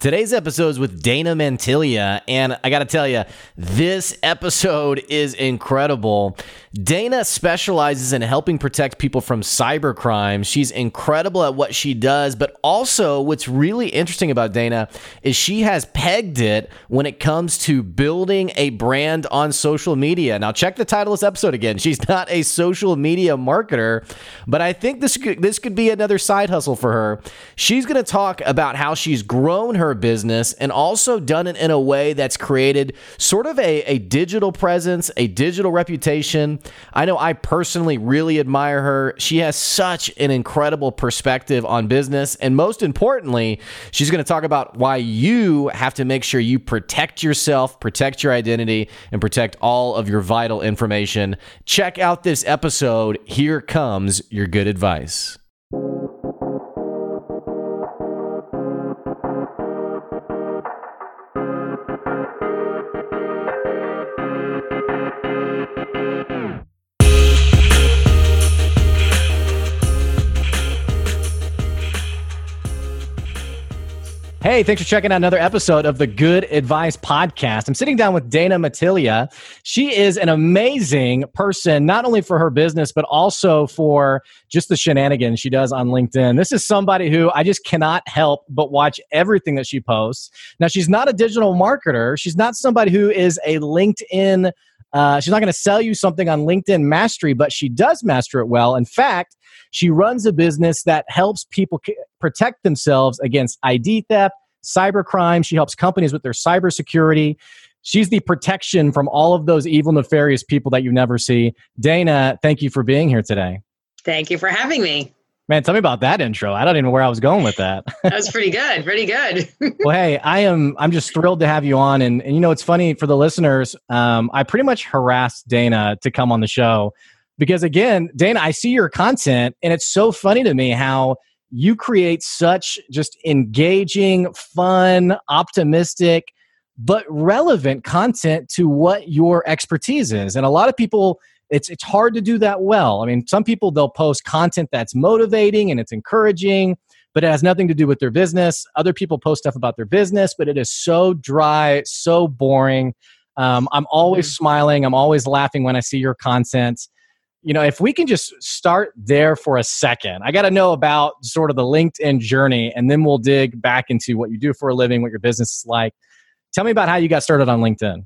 Today's episode is with Dana Mantilia, and I got to tell you, this episode is incredible. Dana specializes in helping protect people from cybercrime. She's incredible at what she does, but also what's really interesting about Dana is she has pegged it when it comes to building a brand on social media. Now, check the title of this episode again. She's not a social media marketer, but I think this could, this could be another side hustle for her. She's to talk about how she's grown her her business and also done it in a way that's created sort of a, a digital presence, a digital reputation. I know I personally really admire her. She has such an incredible perspective on business. And most importantly, she's going to talk about why you have to make sure you protect yourself, protect your identity, and protect all of your vital information. Check out this episode. Here comes your good advice. Hey, thanks for checking out another episode of the Good Advice Podcast. I'm sitting down with Dana Mantilia. She is an amazing person, not only for her business, but also for just the shenanigans she does on LinkedIn. This is somebody who I just cannot help but watch everything that she posts. Now, she's not a digital marketer, she's not somebody who is a LinkedIn. Uh, she's not going to sell you something on LinkedIn mastery, but she does master it well. In fact, she runs a business that helps people protect themselves against ID theft, cybercrime. She helps companies with their cybersecurity. She's the protection from all of those evil, nefarious people that you never see. Dana, thank you for being here today. Thank you for having me. Man, tell me about that intro. I don't even know where I was going with that. that was pretty good. Pretty good. well, hey, I am. I'm just thrilled to have you on, and, and you know, it's funny for the listeners. Um, I pretty much harassed Dana to come on the show because, again, Dana, I see your content, and it's so funny to me how you create such just engaging, fun, optimistic, but relevant content to what your expertise is. And a lot of people, it's it's hard to do that well. I mean, some people they'll post content that's motivating and it's encouraging, but it has nothing to do with their business. Other people post stuff about their business, but it is so dry, so boring. Um, I'm always mm-hmm. smiling. I'm always laughing when I see your content you know, if we can just start there for a second, I got to know about sort of the LinkedIn journey, and then we'll dig back into what you do for a living, what your business is like. Tell me about how you got started on LinkedIn.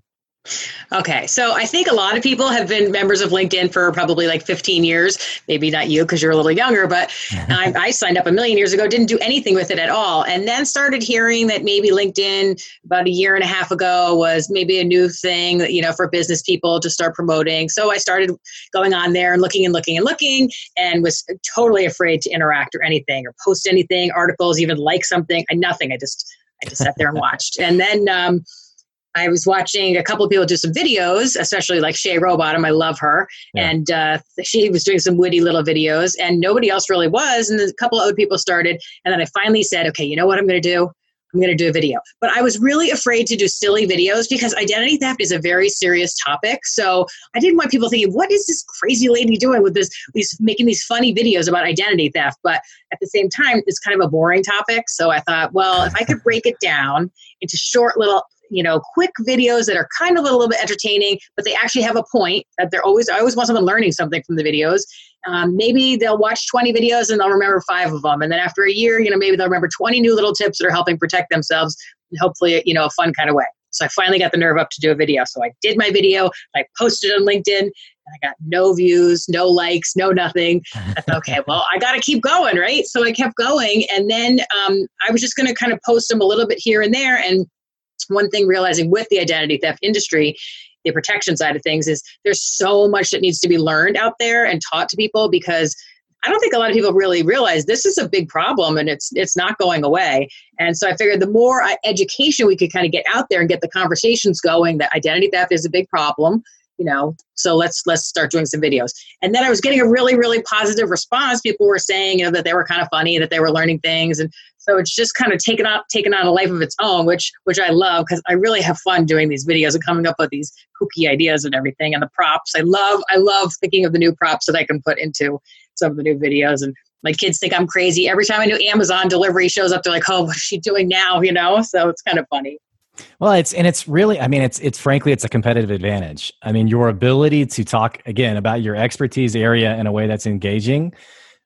Okay, so I think a lot of people have been members of LinkedIn for probably like 15 years. Maybe not you because you're a little younger, but I, I, signed up a million years ago, didn't do anything with it at all, and then started hearing that maybe LinkedIn about a year and a half ago was maybe a new thing, you know, for business people to start promoting. So I started going on there and looking and looking and looking, and was totally afraid to interact or anything or post anything, articles, even like something. I nothing. I just I just sat there and watched, and then. Um, I was watching a couple of people do some videos, especially like Shay Rowbottom. I love her. Yeah. And uh, she was doing some witty little videos, and nobody else really was. And then a couple of other people started. And then I finally said, okay, you know what I'm going to do? I'm going to do a video. But I was really afraid to do silly videos because identity theft is a very serious topic. So I didn't want people thinking, what is this crazy lady doing with this, these making these funny videos about identity theft? But at the same time, it's kind of a boring topic. So I thought, well, if I could break it down into short little you know, quick videos that are kind of a little bit entertaining, but they actually have a point that they're always, I always want someone learning something from the videos. Um, maybe they'll watch 20 videos and they'll remember five of them. And then after a year, you know, maybe they'll remember 20 new little tips that are helping protect themselves and hopefully, you know, a fun kind of way. So I finally got the nerve up to do a video. So I did my video, I posted it on LinkedIn, and I got no views, no likes, no nothing. Thought, okay, well, I got to keep going, right? So I kept going. And then um, I was just going to kind of post them a little bit here and there. And one thing realizing with the identity theft industry the protection side of things is there's so much that needs to be learned out there and taught to people because I don't think a lot of people really realize this is a big problem and it's it's not going away. And so I figured the more uh, education we could kind of get out there and get the conversations going that identity theft is a big problem you know so let's let's start doing some videos and then i was getting a really really positive response people were saying you know that they were kind of funny that they were learning things and so it's just kind of taken up taken on a life of its own which which i love because i really have fun doing these videos and coming up with these kooky ideas and everything and the props. I love i love thinking of the new props that i can put into some of the new videos and my kids think i'm crazy every time a new amazon delivery shows up they're like oh what's she doing now? You know? So it's kind of funny. Well, it's and it's really I mean it's it's frankly it's a competitive advantage. I mean your ability to talk again about your expertise area in a way that's engaging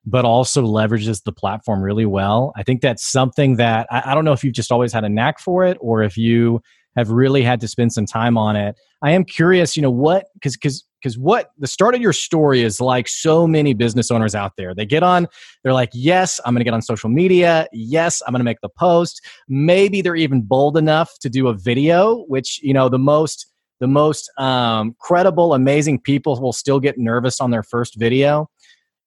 but also leverages the platform really well. I think that's something that I, I don't know if you've just always had a knack for it or if you have really had to spend some time on it. I am curious, you know, what because because because what the start of your story is like so many business owners out there. They get on, they're like, yes, I'm to get on social media. Yes, I'm to make the post. Maybe they're even bold enough to do a video, which you know the most the most um, credible, amazing people will still get nervous on their first video.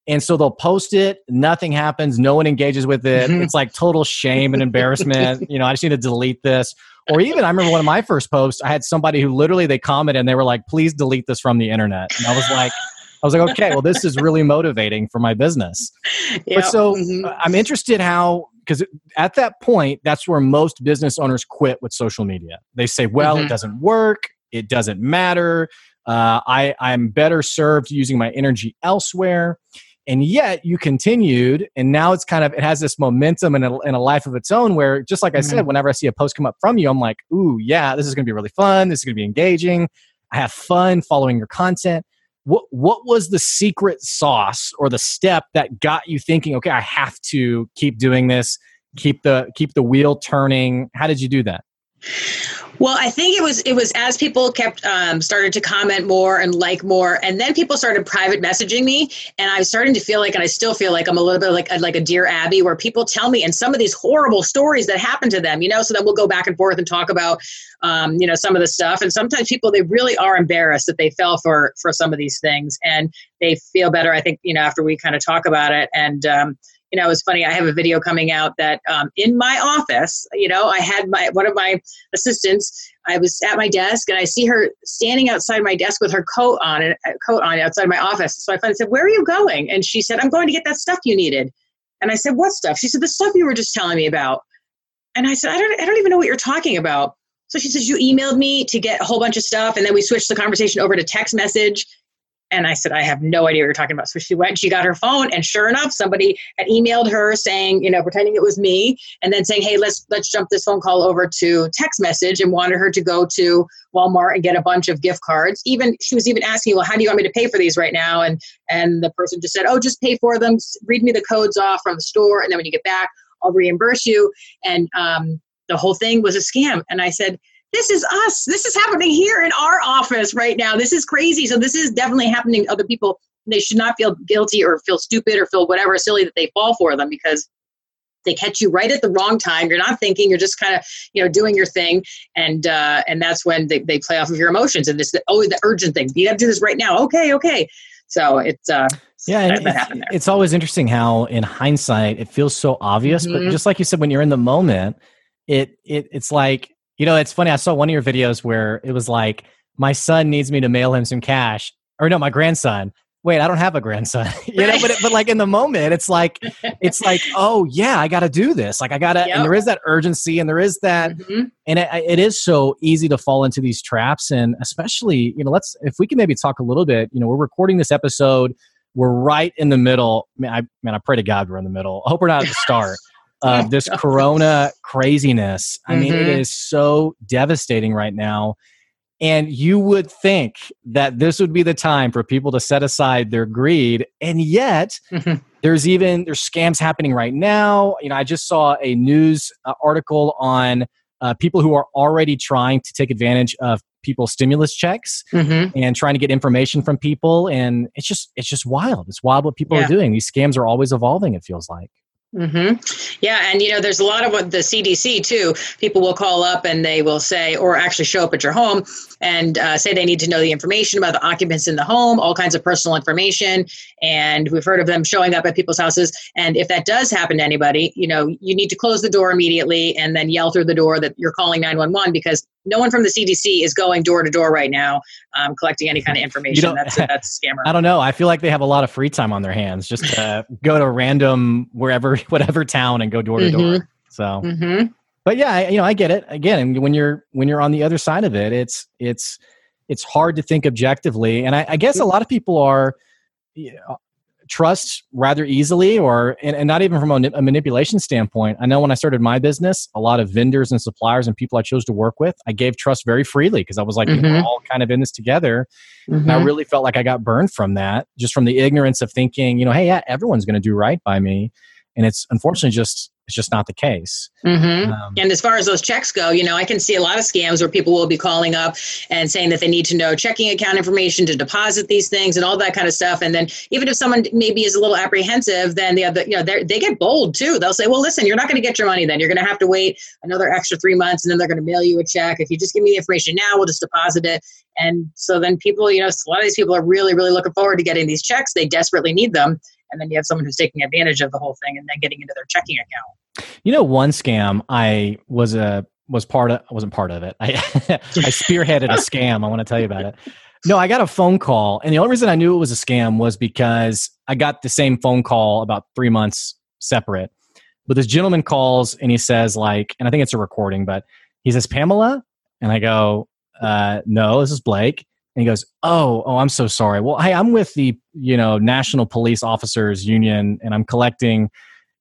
And so they'll post it, nothing happens, no one engages with it. Mm-hmm. It's like total shame and embarrassment. you know, I just need to delete this or even I remember one of my first posts, I had somebody who literally they commented and they were like, please delete this from the internet. And I was like, I was like, okay, well, this is really motivating for my business. But so mm-hmm. I'm interested how, because at that point, that's where most business owners quit with social media. They say, well, mm-hmm. it doesn't work, it doesn't matter. Uh, I, I'm better served using my energy elsewhere and yet you continued and now it's kind of it has this momentum and a, a life of its own where just like i said mm-hmm. whenever i see a post come up from you i'm like ooh yeah this is going to be really fun. This is going to be engaging. I have fun following your content. What what was the secret sauce or the step that got you thinking okay i have to keep doing this keep the keep the wheel turning how did you do that well, I think it was it was as people kept um, started to comment more and like more, and then people started private messaging me, and I was starting to feel like, and I still feel like I'm a little bit like like a dear Abby, where people tell me and some of these horrible stories that happened to them, you know. So then we'll go back and forth and talk about, um, you know, some of the stuff, and sometimes people they really are embarrassed that they fell for for some of these things, and they feel better. I think you know after we kind of talk about it, and um, you know, it was funny. I have a video coming out that um, in my office, you know, I had my one of my assistants. I was at my desk and I see her standing outside my desk with her coat on and coat on outside my office. So I finally said, "Where are you going?" And she said, "I'm going to get that stuff you needed." And I said, "What stuff?" She said, "The stuff you were just telling me about." And I said, "I don't, I don't even know what you're talking about." So she says, "You emailed me to get a whole bunch of stuff, and then we switched the conversation over to text message." And I said, I have no idea what you're talking about. So she went, she got her phone, and sure enough, somebody had emailed her saying, you know, pretending it was me, and then saying, hey, let's let's jump this phone call over to text message, and wanted her to go to Walmart and get a bunch of gift cards. Even she was even asking, well, how do you want me to pay for these right now? And and the person just said, oh, just pay for them. Read me the codes off from the store, and then when you get back, I'll reimburse you. And um, the whole thing was a scam. And I said, this is us. This is happening here in our office right now. This is crazy. So this is definitely happening to other people. They should not feel guilty or feel stupid or feel whatever silly that they fall for them because they catch you right at the wrong time. You're not thinking. You're just kind of you know doing your thing, and uh, and that's when they, they play off of your emotions and this oh the urgent thing. You have to do this right now. Okay, okay. So it's uh, yeah, it's, it's, always interesting how in hindsight it feels so obvious, mm-hmm. but just like you said, when you're in the moment, it it it's like you know, it's funny. I saw one of your videos where it was like, my son needs me to mail him some cash. Or no, my grandson. Wait, I don't have a grandson. you know, but, but like in the moment, it's like, it's like, oh yeah, I got to do this. Like I got to, yep. and there is that urgency and there is that, mm-hmm. and it, it is so easy to fall into these traps. And especially, you know, let's, if we can maybe talk a little bit, you know, we're recording this episode. We're right in the middle. Man, I, man, I pray to God we're in the middle. I hope we're not at the start of this corona craziness. I mean, mm-hmm. it is so devastating right now. And you would think that this would be the time for people to set aside their greed. And yet, mm-hmm. there's even there's scams happening right now. You know, I just saw a news uh, article on uh, people who are already trying to take advantage of people's stimulus checks mm-hmm. and trying to get information from people and it's just it's just wild it's wild what people yeah. are doing these scams are always evolving it feels like Mm-hmm. Yeah, and you know, there's a lot of what the CDC too. People will call up and they will say, or actually show up at your home and uh, say they need to know the information about the occupants in the home, all kinds of personal information. And we've heard of them showing up at people's houses. And if that does happen to anybody, you know, you need to close the door immediately and then yell through the door that you're calling 911 because no one from the CDC is going door to door right now um, collecting any kind of information. That's a, that's a scammer. I don't know. I feel like they have a lot of free time on their hands just to go to random wherever, whatever town and go door to door. Mm-hmm. So, mm-hmm. but yeah, I, you know, I get it. Again, when you're when you're on the other side of it, it's it's it's hard to think objectively, and I, I guess a lot of people are. Trust rather easily or and, and not even from a, a, manipulation standpoint i know when i started my business a lot of vendors and suppliers and people i chose to work with i gave trust very freely because i was like mm-hmm. we're all kind of in this together mm-hmm. and i mm-hmm. really felt like i got burned from that just from the ignorance of thinking you know hey yeah everyone's going to do right by me and it's unfortunately just it's just not the case. Mm-hmm. Um, and as far as those checks go, you know, I can see a lot of scams where people will be calling up and saying that they need to know checking account information to deposit these things and all that kind of stuff. And then even if someone maybe is a little apprehensive, then the other, you know, they get bold too. They'll say, well, listen, you're not going to get your money then. You're going to have to wait another extra three months and then they're going to mail you a check. If you just give me the information now, we'll just deposit it. And so then people, you know, a lot of these people are really, really looking forward to getting these checks. They desperately need them and then you have someone who's taking advantage of the whole thing and then getting into their checking account. You know, one scam I was a was part of I wasn't part of it. I I spearheaded a scam. I want to tell you about it. No, I got a phone call, and the only reason I knew it was a scam was because I got the same phone call about three months separate. But this gentleman calls and he says, like, and I think it's a recording, but he says, Pamela? And I go, uh, no, this is Blake. And he goes, "Oh, oh, I'm so sorry. Well, hey, I'm with the you know National Police Officers Union, and I'm collecting."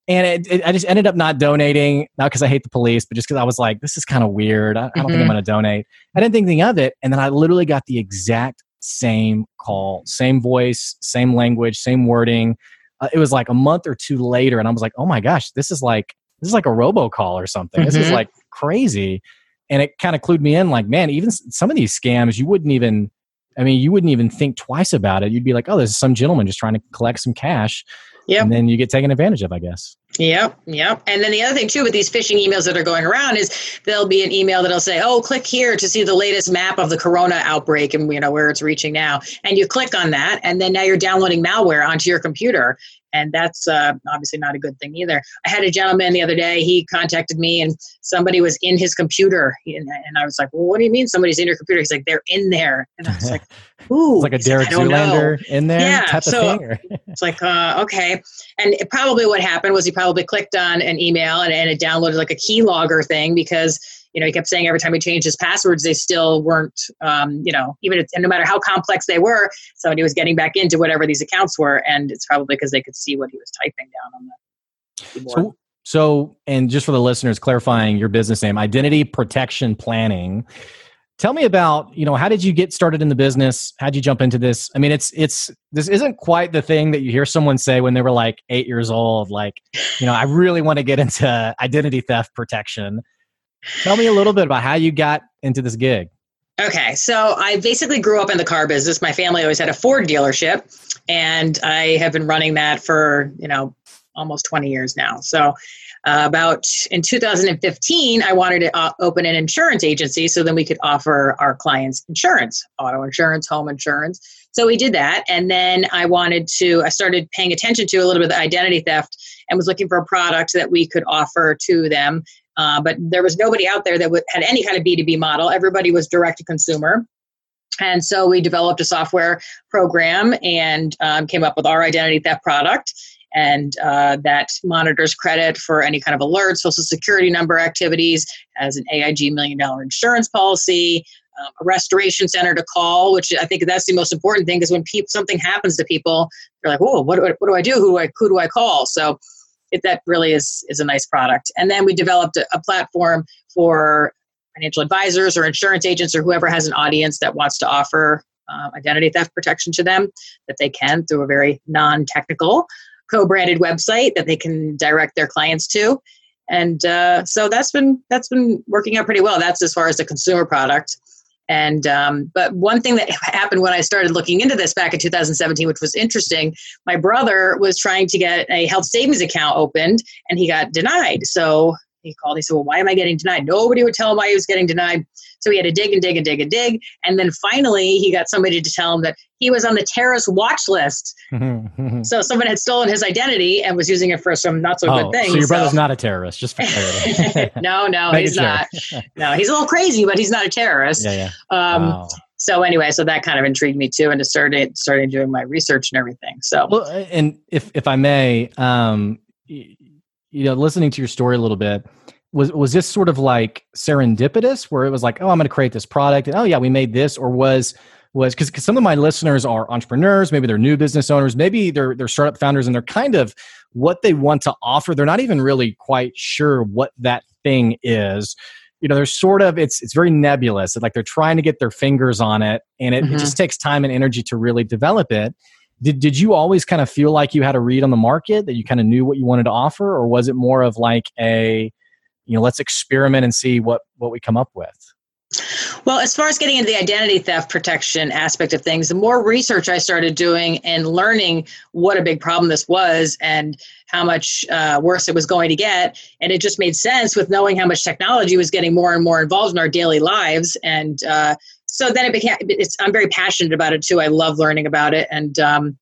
And it, it, I just ended up not donating, not because I hate the police, but just because I was like, "This is kind of weird. I, I don't mm-hmm. think I'm mm-hmm. going to donate." I didn't think anything of it, and then I literally got the exact same call, same voice, same language, same wording. Uh, it was like a month or two later, and I was like, "Oh my gosh, this is like this is like a robocall or something. Mm-hmm. This is mm-hmm. like crazy." And it kind of clued me in, like, man, even some of these scams, you wouldn't even I mean, you wouldn't even think twice about it. You'd be like, oh, there's some gentleman just trying to collect some cash. And then you get taken advantage of, I guess. Yep, yep. And then the other thing too with these phishing emails that are going around is there'll be an email that'll say, "Oh, click here to see the latest map of the corona outbreak and you know where it's reaching now." And you click on that, and then now you're downloading malware onto your computer, and that's uh, obviously not a good thing either. I had a gentleman the other day. He contacted me, and somebody was in his computer, and, and I was like, "Well, what do you mean somebody's in your computer?" He's like, "They're in there," and I was like, "Ooh, it's like a Derek Zoolander in there." Yeah, so it's like, uh, okay, and it, probably what happened was he probably clicked on an email and, and it downloaded like a keylogger thing because you know, he kept saying every time he changed his passwords, they still weren't, um, you know, even if, and no matter how complex they were, somebody was getting back into whatever these accounts were, and it's probably because they could see what he was typing down on the keyboard. So, so, and just for the listeners, clarifying your business name, Identity Protection Planning. Tell me about, you know, how did you get started in the business? How'd you jump into this? I mean, it's it's this isn't quite the thing that you hear someone say when they were like eight years old, like, you know, I really want to get into identity theft protection. Tell me a little bit about how you got into this gig. Okay, so I basically grew up in the car business. My family always had a Ford dealership, and I have been running that for you know almost 20 years now. So, uh, about in 2015, I wanted to uh, open an insurance agency so then we could offer our clients insurance, auto insurance, home insurance. So we did that, and then I wanted to. I started paying attention to a little bit of identity theft and was looking for a product that we could offer to them uh, but there was nobody out there that w- had any kind of B2B model. Everybody was direct to consumer. And so we developed a software program and um, came up with our identity theft product. And uh, that monitors credit for any kind of alerts, social security number activities, as an AIG million dollar insurance policy, um, a restoration center to call, which I think that's the most important thing is when something happens to people, they're like, "Whoa, what what do I do? Who do I, who do I call?" So it, that really is is a nice product. And then we developed a, a platform for financial advisors or insurance agents or whoever has an audience that wants to offer uh, identity theft protection to them that they can through a very non-technical co-branded website that they can direct their clients to. And uh, so that's been that's been working out pretty well. That's as far as the consumer product And um, but one thing that happened when I started looking into this back in 2017, which was interesting, my brother was trying to get a health savings account opened, and he got denied. So he called. He said, "Well, why am I getting denied?" Nobody would tell him why he was getting denied. So he had to dig and dig and dig and dig. And then finally, he got somebody to tell him that he was on the terrorist watch list. so someone had stolen his identity and was using it for some not so oh, good things. So your brother's so. not a terrorist, just for clarity. no, no, he's not. No, he's a little crazy, but he's not a terrorist. Yeah, yeah. Um, wow. So anyway, so that kind of intrigued me too, and to started started doing my research and everything. So, well, and if if I may, um, you know, listening to your story a little bit, was was this sort of like serendipitous where it was like oh i'm going to create this product and oh yeah we made this or was was because some of my listeners are entrepreneurs maybe they're new business owners maybe they're they're startup founders and they're kind of what they want to offer they're not even really quite sure what that thing is you know they're sort of it's it's very nebulous like they're trying to get their fingers on it and it, mm-hmm. it just takes time and energy to really develop it did, did you always kind of feel like you had a read on the market that you kind of knew what you wanted to offer or was it more of like a you know let's experiment and see what what we come up with well, as far as getting into the identity theft protection aspect of things, the more research I started doing and learning what a big problem this was and how much uh, worse it was going to get, and it just made sense with knowing how much technology was getting more and more involved in our daily lives. And uh, so then it became. It's, I'm very passionate about it too. I love learning about it, and um,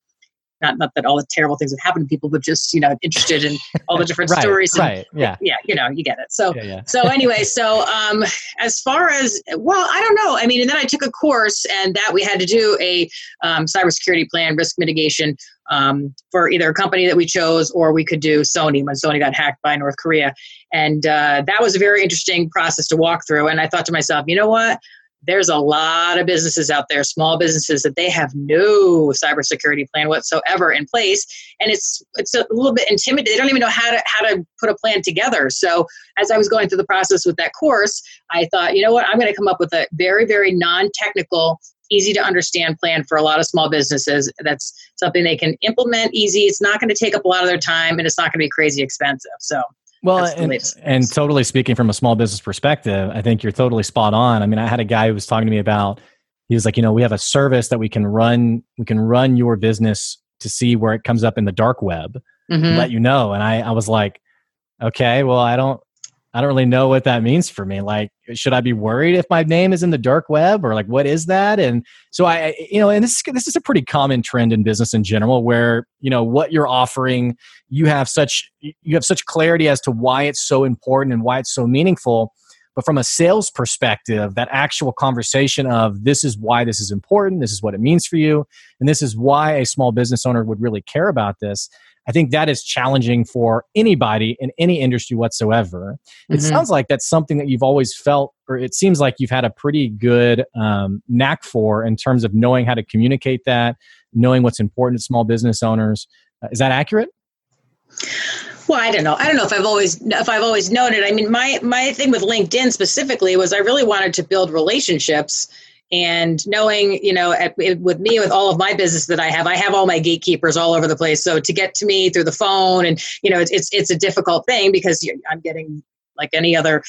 not not that all the terrible things have happened to people, but just you know interested in all the different right, stories. And, right. Yeah. Yeah. You know, you get it. So yeah, yeah. so anyway, so um, as far as well, I don't know. I mean, and then I took a course, and that we had to do a um, cybersecurity plan, risk mitigation um, for either a company that we chose, or we could do Sony when Sony got hacked by North Korea, and uh, that was a very interesting process to walk through. And I thought to myself, you know what? There's a lot of businesses out there, small businesses, that they have no cybersecurity plan whatsoever in place, and it's it's a little bit intimidating. They don't even know how to how to put a plan together. So as I was going through the process with that course, I thought, you know what, I'm going to come up with a very very non-technical easy to understand plan for a lot of small businesses that's something they can implement easy it's not going to take up a lot of their time and it's not going to be crazy expensive so well, and, and totally speaking from a small business perspective, I think you're totally spot on. I mean, I had a guy who was talking to me about, he was like, you know, we have a service that we can run, we can run your business to see where it comes up in the dark web, mm-hmm. let you know. And I, I was like, okay, well, I don't, I don't really know what that means for me. Like, should I be worried if my name is in the dark web or like what is that? And so I, you know, and this this is a pretty common trend in business in general, where you know what you're offering, you have such you have such clarity as to why it's so important and why it's so meaningful. But from a sales perspective, that actual conversation of this is why this is important, this is what it means for you, and this is why a small business owner would really care about this I think that is challenging for anybody in any industry whatsoever. It mm-hmm. sounds like that's something that you've always felt, or it seems like you've had a pretty good um, knack for in terms of knowing how to communicate that, knowing what's important to small business owners. Uh, is that accurate? Well, I don't know. I don't know if I've always if I've always known it. I mean, my my thing with LinkedIn specifically was I really wanted to build relationships and knowing you know at, with me with all of my business that i have i have all my gatekeepers all over the place so to get to me through the phone and you know it's it's, it's a difficult thing because i'm getting like any other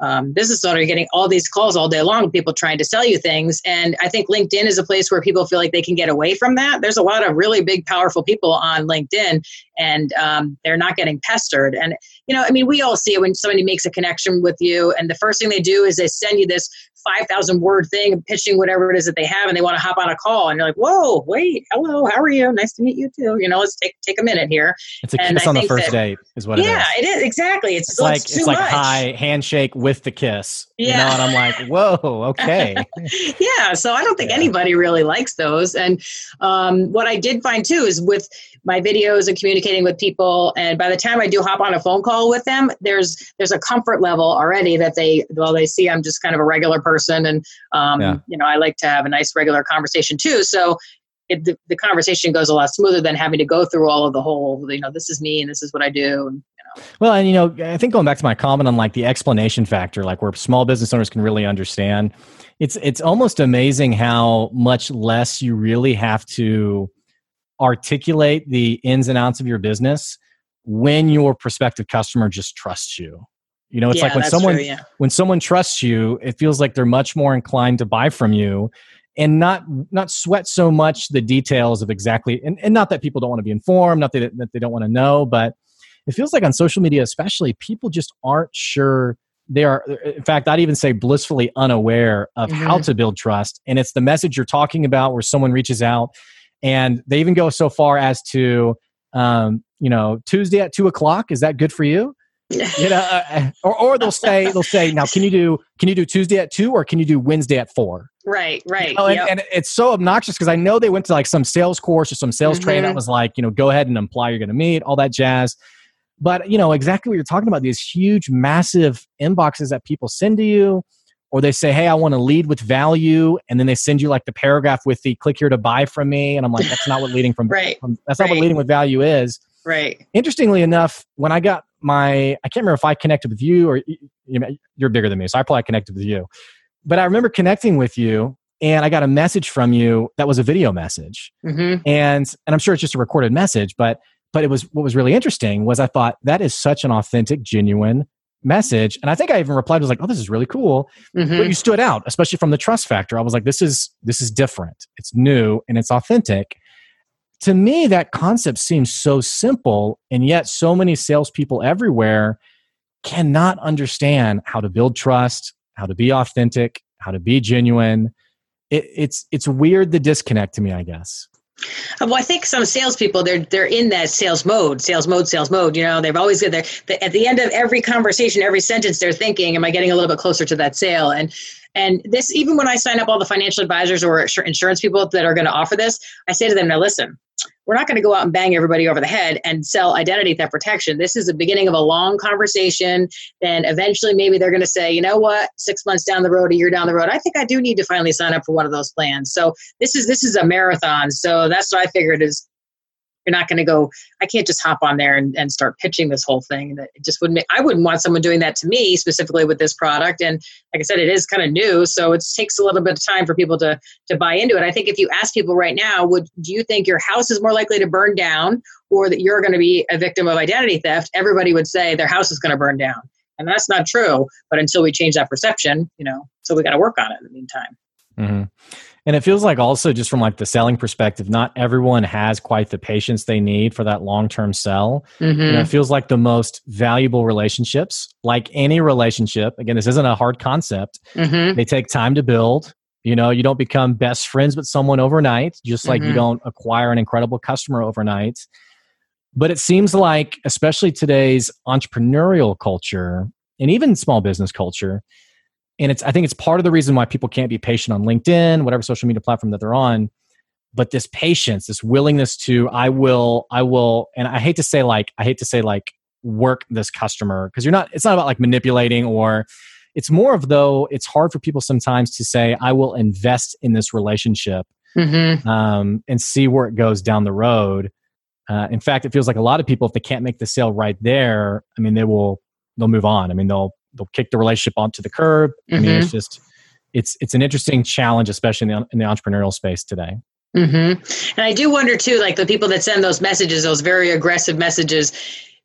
um, business owner, getting all these calls all day long, people trying to sell you things. And I think LinkedIn is a place where people feel like they can get away from that. There's a lot of really big, powerful people on LinkedIn, and um, they're not getting pestered. And, you know, I mean, we all see it when somebody makes a connection with you, and the first thing they do is they send you this 5,000 word thing pitching whatever it is that they have and they want to hop on a call and you're like, whoa, wait, hello, how are you? Nice to meet you too. You know, let's take, take a minute here. It's a kiss on the first that, date is what yeah, it is. it is. Exactly. It's, it's like, it's, it's like high handshake with the kiss. Yeah. You know, and I'm like, whoa, okay. yeah. So I don't think yeah. anybody really likes those. And um, what I did find too is with my videos and communicating with people and by the time i do hop on a phone call with them there's there's a comfort level already that they well they see i'm just kind of a regular person and um, yeah. you know i like to have a nice regular conversation too so it, the, the conversation goes a lot smoother than having to go through all of the whole you know this is me and this is what i do and, you know. well and you know i think going back to my comment on like the explanation factor like where small business owners can really understand it's it's almost amazing how much less you really have to articulate the ins and outs of your business when your prospective customer just trusts you You know, it's Yeah, like when someone true, yeah. when someone trusts you, it feels like they're much more inclined to buy from you and not not sweat so much the details of exactly and, and not that people don't want to be informed, not that, that they don't want to know, but it feels like on social media especially people just aren't sure they are in fact i'd even say blissfully unaware of how Mhm. to build trust and it's the message you're talking about where someone reaches out and they even go so far as to um, you know tuesday at two o'clock is that good for you you know uh, or, or they'll say they'll say now can you do can you do tuesday at two or can you do wednesday at four right, right. you know, and, yep. and it's so obnoxious because i know they went to like some sales course or some sales train that was like you know go ahead and imply you're going to meet all that jazz but you know exactly what you're talking about these huge massive inboxes that people send to you or they say hey i want to lead with value and then they send you like the paragraph with the click here to buy from me and i'm like that's not what leading from, Right, from that's not what leading with value is. Right. interestingly enough, when I got my, I can't remember if I connected with you or you know, you're bigger than me, so I probably connected with you. But I remember connecting with you, and I got a message from you that was a video message, hmm and and I'm sure it's just a recorded message, but but it was what was really interesting was I thought that is such an authentic, genuine message, and I think I even replied was like, oh, this is really cool, hmm but you stood out, especially from the trust factor. I was like, this is this is different, it's new, and it's authentic to me, that concept seems so simple, and yet so many salespeople everywhere cannot understand how to build trust, how to be authentic, how to be genuine. It, it's it's weird the disconnect to me, I guess. Uh, well, I think some salespeople they're they're in that sales mode, sales mode, sales mode. You know, they've always got their at the end of every conversation, every sentence, they're thinking, "Am I getting a little bit closer to that sale?" And and this even when I sign up all the financial advisors or insurance people that are going to offer this, I say to them, "Now listen." We're not going to go out and bang everybody over the head and sell identity theft protection. This is the beginning of a long conversation. Then eventually, maybe they're going to say, you know what, six months down the road, a year down the road, I think I do need to finally sign up for one of those plans. So this is this is a marathon. So that's what I figured is you're not going to go. I can't just hop on there and, and start pitching this whole thing. That just wouldn't. Make, I wouldn't want someone doing that to me specifically with this product. And like I said, it is kind of new, so it takes a little bit of time for people to to buy into it. I think if you ask people right now, would do you think your house is more likely to burn down, or that you're going to be a victim of identity theft? Everybody would say their house is going to burn down. And that's not true. But until we change that perception, you know, so we got to work on it in the meantime. Hmm And it feels like also just from like the selling perspective, not everyone has quite the patience they need for that long term sell. Mm-hmm. You know, it feels like the most valuable relationships, like any relationship. Again, this isn't a hard concept. Mm-hmm. They take time to build. You know, you don't become best friends with someone overnight, just like you Mhm. don't acquire an incredible customer overnight. But it seems like, especially today's entrepreneurial culture and even small business culture, and it's I think it's part of the reason why people can't be patient on LinkedIn, whatever social media platform that they're on. But this patience, this willingness to, I will, I will, and I hate to say like, I hate to say like work this customer because you're not, it's not about like manipulating or it's more of though, it's hard for people sometimes to say, I will invest in this relationship Mm-hmm. um, and see where it goes down the road. Uh, in fact, it feels like a lot of people, if they can't make the sale right there, I mean, they will they'll move on. I mean, they'll they'll kick the relationship onto the curb. I mean, it's just it's it's an interesting challenge, especially in the in the entrepreneurial space today. Mm-hmm. And I do wonder too, like the people that send those messages, those very aggressive messages,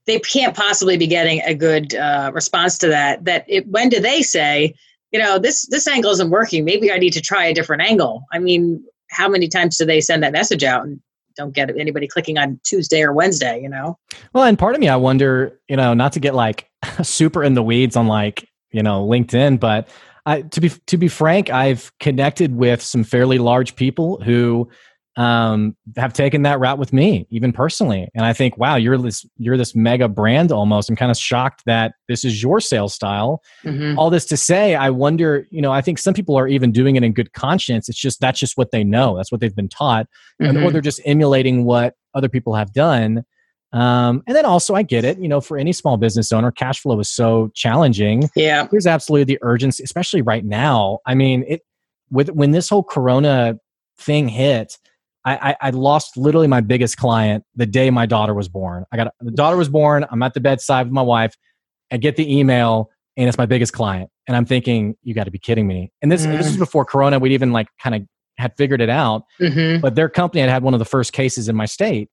they can't possibly be getting a good uh, response to that. That it, when do they say, you know, this this angle isn't working? Maybe I need to try a different angle. I mean, how many times do they send that message out and don't get anybody clicking on Tuesday or Wednesday? You know. Well, and part of me, I wonder, you know, not to get like super in the weeds on like you know LinkedIn, but I, to be to be frank, I've connected with some fairly large people who um, have taken that route with me, even personally. And I think, wow, you're this you're this mega brand almost. I'm kind of shocked that this is your sales style. Mm-hmm. All this to say, I wonder, you know, I think some people are even doing it in good conscience. It's just that's just what they know. That's what they've been taught, and, or they're just emulating what other people have done. Um, and then also, I get it. You know, for any small business owner, cash flow is so challenging. Yeah. There's absolutely the urgency, especially right now. I mean, it with when this whole Corona thing hit. I, I, I lost literally my biggest client the day my daughter was born. I got the daughter was born. I'm at the bedside with my wife. I get the email, and it's my biggest client. And I'm thinking, you got to be kidding me. And this this is before Corona. We'd even like kind of had figured it out Mm-hmm. but their company had had one of the first cases in my state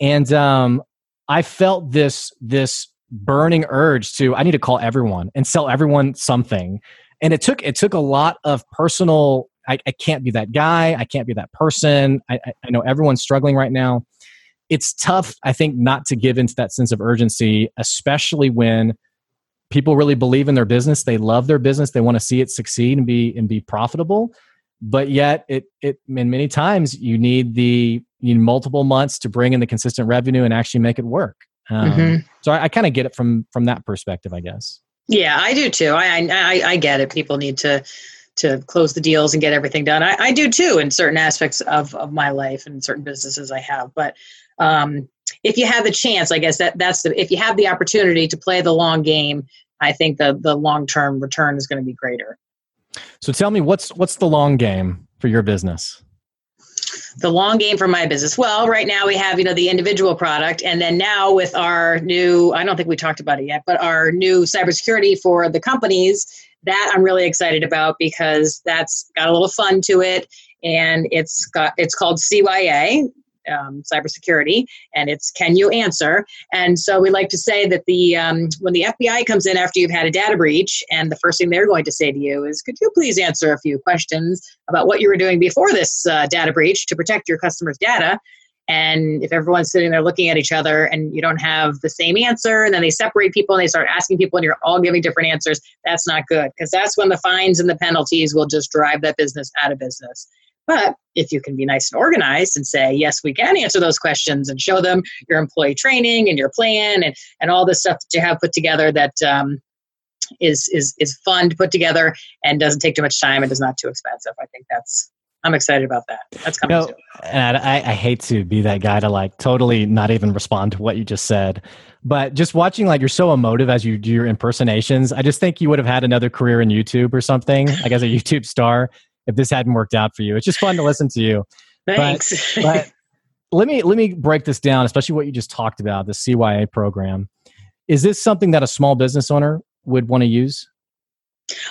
and um, i felt this this burning urge to I need to call everyone and sell everyone something. And it took it took a lot of personal. I, I can't be that guy. I can't be that person. I, I know everyone's struggling right now. It's tough, I think, not to give into that sense of urgency, especially when people really believe in their business. They love their business. They want to see it succeed and be and be profitable. But yet, it it and many times you need the you need multiple months to bring in the consistent revenue and actually make it work. Um, mm-hmm. So I, I kind of get it from from that perspective, I guess. Yeah, I do too. I, I I get it. People need to to close the deals and get everything done. I, I do too in certain aspects of, of my life and certain businesses I have. But um, if you have the chance, I guess that that's the if you have the opportunity to play the long game, I think the the long term return is going to be greater. So tell me what's what's the long game for your business? the long game for my business? Well, right now we have, you know, the individual product. And then now with our new, I don't think we talked about it yet, but our new cybersecurity for the companies, that I'm really excited about because that's got a little fun to it. And it's got, it's called CYA, um, cybersecurity, and it's can you answer? And so we like to say that the um, when the FBI comes in after you've had a data breach, and the first thing they're going to say to you is, "Could you please answer a few questions about what you were doing before this uh, data breach to protect your customers' data?" And if everyone's sitting there looking at each other and you don't have the same answer, and then they separate people and they start asking people and you're all giving different answers, that's not good because that's when the fines and the penalties will just drive that business out of business. But if you can be nice and organized and say, yes, we can answer those questions and show them your employee training and your plan and, and all the stuff that you have put together that um, is is is fun to put together and doesn't take too much time and is not too expensive. I think that's I'm excited about that. That's coming you know, And I, I hate to be that guy to like totally not even respond to what you just said, but just watching like you're so emotive as you do your impersonations. I just think you would have had another career in YouTube or something, like as a YouTube star if this hadn't worked out for you. It's just fun to listen to you. Thanks. But, but let me let me break this down, especially what you just talked about, the CYA program. Is this something that a small business owner would want to use?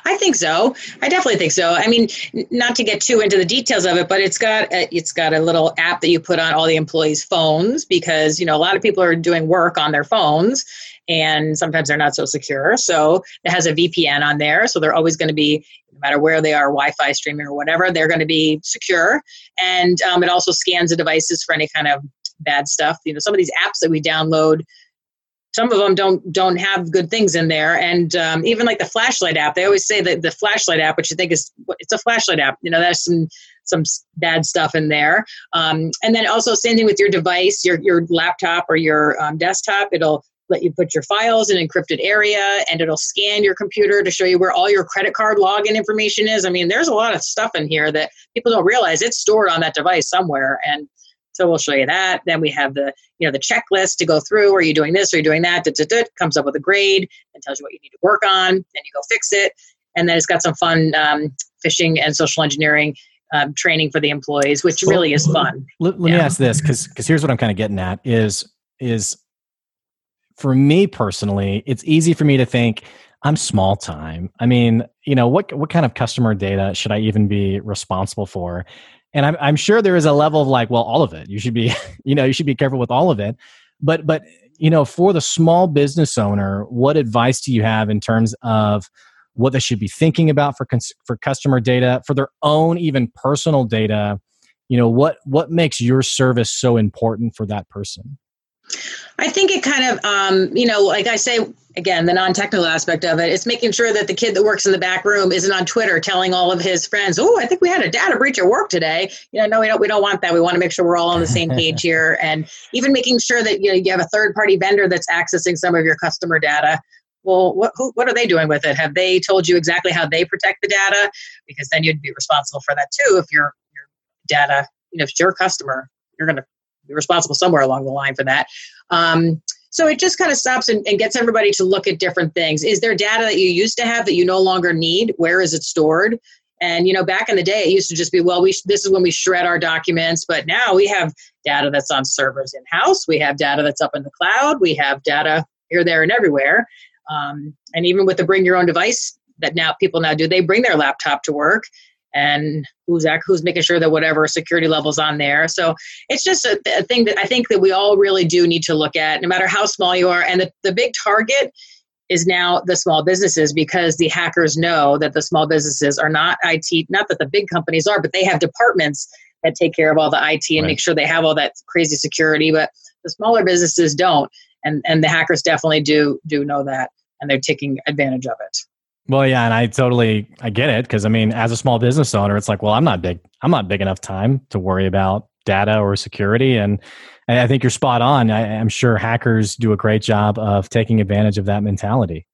I think so. I definitely think so. I mean, not to get too into the details of it, but it's got a, it's got a little app that you put on all the employees' phones because you know a lot of people are doing work on their phones, and sometimes they're not so secure. So it has a VPN on there, so they're always going to be, no matter where they are, Wi-Fi streaming or whatever, they're going to be secure. And um, it also scans the devices for any kind of bad stuff. You know, some of these apps that we download some of them don't don't have good things in there and um, even like the flashlight app they always say that the flashlight app which you think is it's a flashlight app you know there's some some bad stuff in there um, and then also same thing with your device your your laptop or your um, desktop it'll let you put your files in an encrypted area and it'll scan your computer to show you where all your credit card login information is i mean there's a lot of stuff in here that people don't realize it's stored on that device somewhere and so we'll show you that. Then we have the, you know, the checklist to go through. Are you doing this? Are you doing that? Da, da, da, comes up with a grade and tells you what you need to work on. Then you go fix it. And then it's got some fun um, phishing and social engineering um, training for the employees, which really is fun. Let, let yeah. me ask this, because because here's what I'm kind of getting at is is for me personally, it's easy for me to think I'm small time. I mean, you know, what what kind of customer data should I even be responsible for? and I'm, I'm sure there is a level of like well all of it you should be you know you should be careful with all of it but but you know for the small business owner what advice do you have in terms of what they should be thinking about for cons- for customer data for their own even personal data you know what what makes your service so important for that person I think it kind of, um, you know, like I say again, the non-technical aspect of it, it's making sure that the kid that works in the back room isn't on Twitter telling all of his friends, "Oh, I think we had a data breach at work today." You know, no, we don't. We don't want that. We want to make sure we're all on the same page here, and even making sure that you know you have a third-party vendor that's accessing some of your customer data. Well, what who, what are they doing with it? Have they told you exactly how they protect the data? Because then you'd be responsible for that too. If your your data, you know, if it's your customer, you're going to responsible somewhere along the line for that. Um, so it just kind of stops and, and, gets everybody to look at different things. Is there data that you used to have that you no longer need? Where is it stored? And you know, back in the day, it used to just be, well, we this is when we shred our documents, but now we have data that's on servers in house. We have data that's up in the cloud. We have data here, there, and everywhere. Um, and even with the bring your own device that now people now do, they bring their laptop to work and who's who's making sure that whatever security levels on there. So it's just a, a, thing that I think that we all really do need to look at, no matter how small you are. And the, the big target is now the small businesses because the hackers know that the small businesses are not IT, not that the big companies are, but they have departments that take care of all the IT and right. make sure they have all that crazy security. But the smaller businesses don't, and and the hackers definitely do do know that, and they're taking advantage of it. Well, yeah, and I totally I get it because I mean, as a small business owner, it's like, well, I'm not big, I'm not big enough time to worry about data or security, and, and I think you're spot on. I, I'm sure hackers do a great job of taking advantage of that mentality.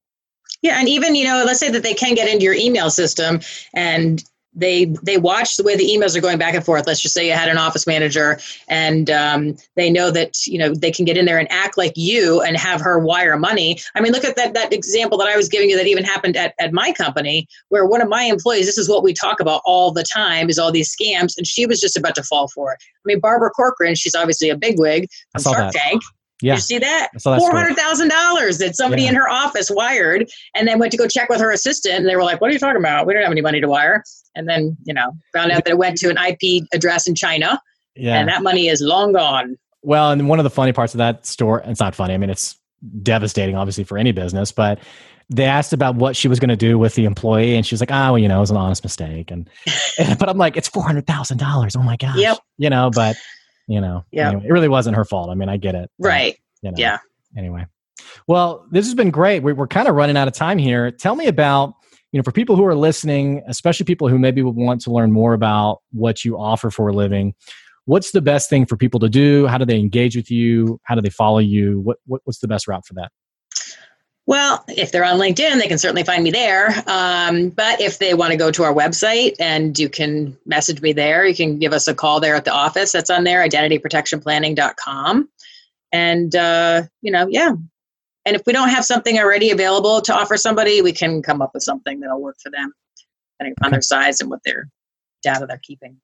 Yeah, and even you know, let's say that they can get into your email system and they they watch the way the emails are going back and forth. Let's just say you had an office manager and um, they know that you know they can get in there and act like you and have her wire money. I mean look at that that example that i was giving you that even happened at, at my company where one of my employees this is what we talk about all the time is all these scams and she was just about to fall for it. I mean barbara corcoran she's obviously a bigwig from shark tank yeah. You see that? Four hundred thousand dollars that somebody yeah. in her office wired, and then went to go check with her assistant, and they were like, "What are you talking about? We don't have any money to wire." And then you know found out that it went to an IP address in China, yeah. and that money is long gone. Well, and one of the funny parts of that story, it's not funny. I mean, it's devastating, obviously, for any business, but they asked about what she was going to do with the employee, and she was like, "Oh, well, you know, it was an honest mistake." And, but I'm like, it's four hundred thousand dollars. Oh my gosh. Yep. You know, but you know, yeah, anyway, it really wasn't her fault. I mean, I get it. Right. But, you know, yeah. Anyway, well, this has been great. We're, we're kind of running out of time here. Tell me about, you know, for people who are listening, especially people who maybe would want to learn more about what you offer for a living. What's the best thing for people to do? How do they engage with you? How do they follow you? What, what what's the best route for that? Well, if they're on LinkedIn, they can certainly find me there. Um, but if they want to go to our website and you can message me there, you can give us a call there at the office that's on there, identityprotectionplanning.com. And, uh, you know, yeah. And if we don't have something already available to offer somebody, we can come up with something that'll work for them, depending on their size and what their data they're keeping.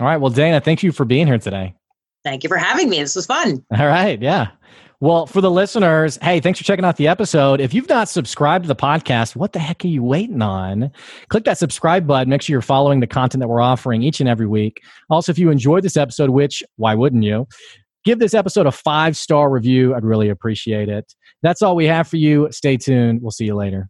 All right. Well, Dana, thank you for being here today. Thank you for having me. This was fun. All right. Yeah. Well, for the listeners, hey, thanks for checking out the episode. If you've not subscribed to the podcast, what the heck are you waiting on? Click that subscribe button. Make sure you're following the content that we're offering each and every week. Also, if you enjoyed this episode, which why wouldn't you? Give this episode a five star review. I'd really appreciate it. That's all we have for you. Stay tuned. We'll see you later.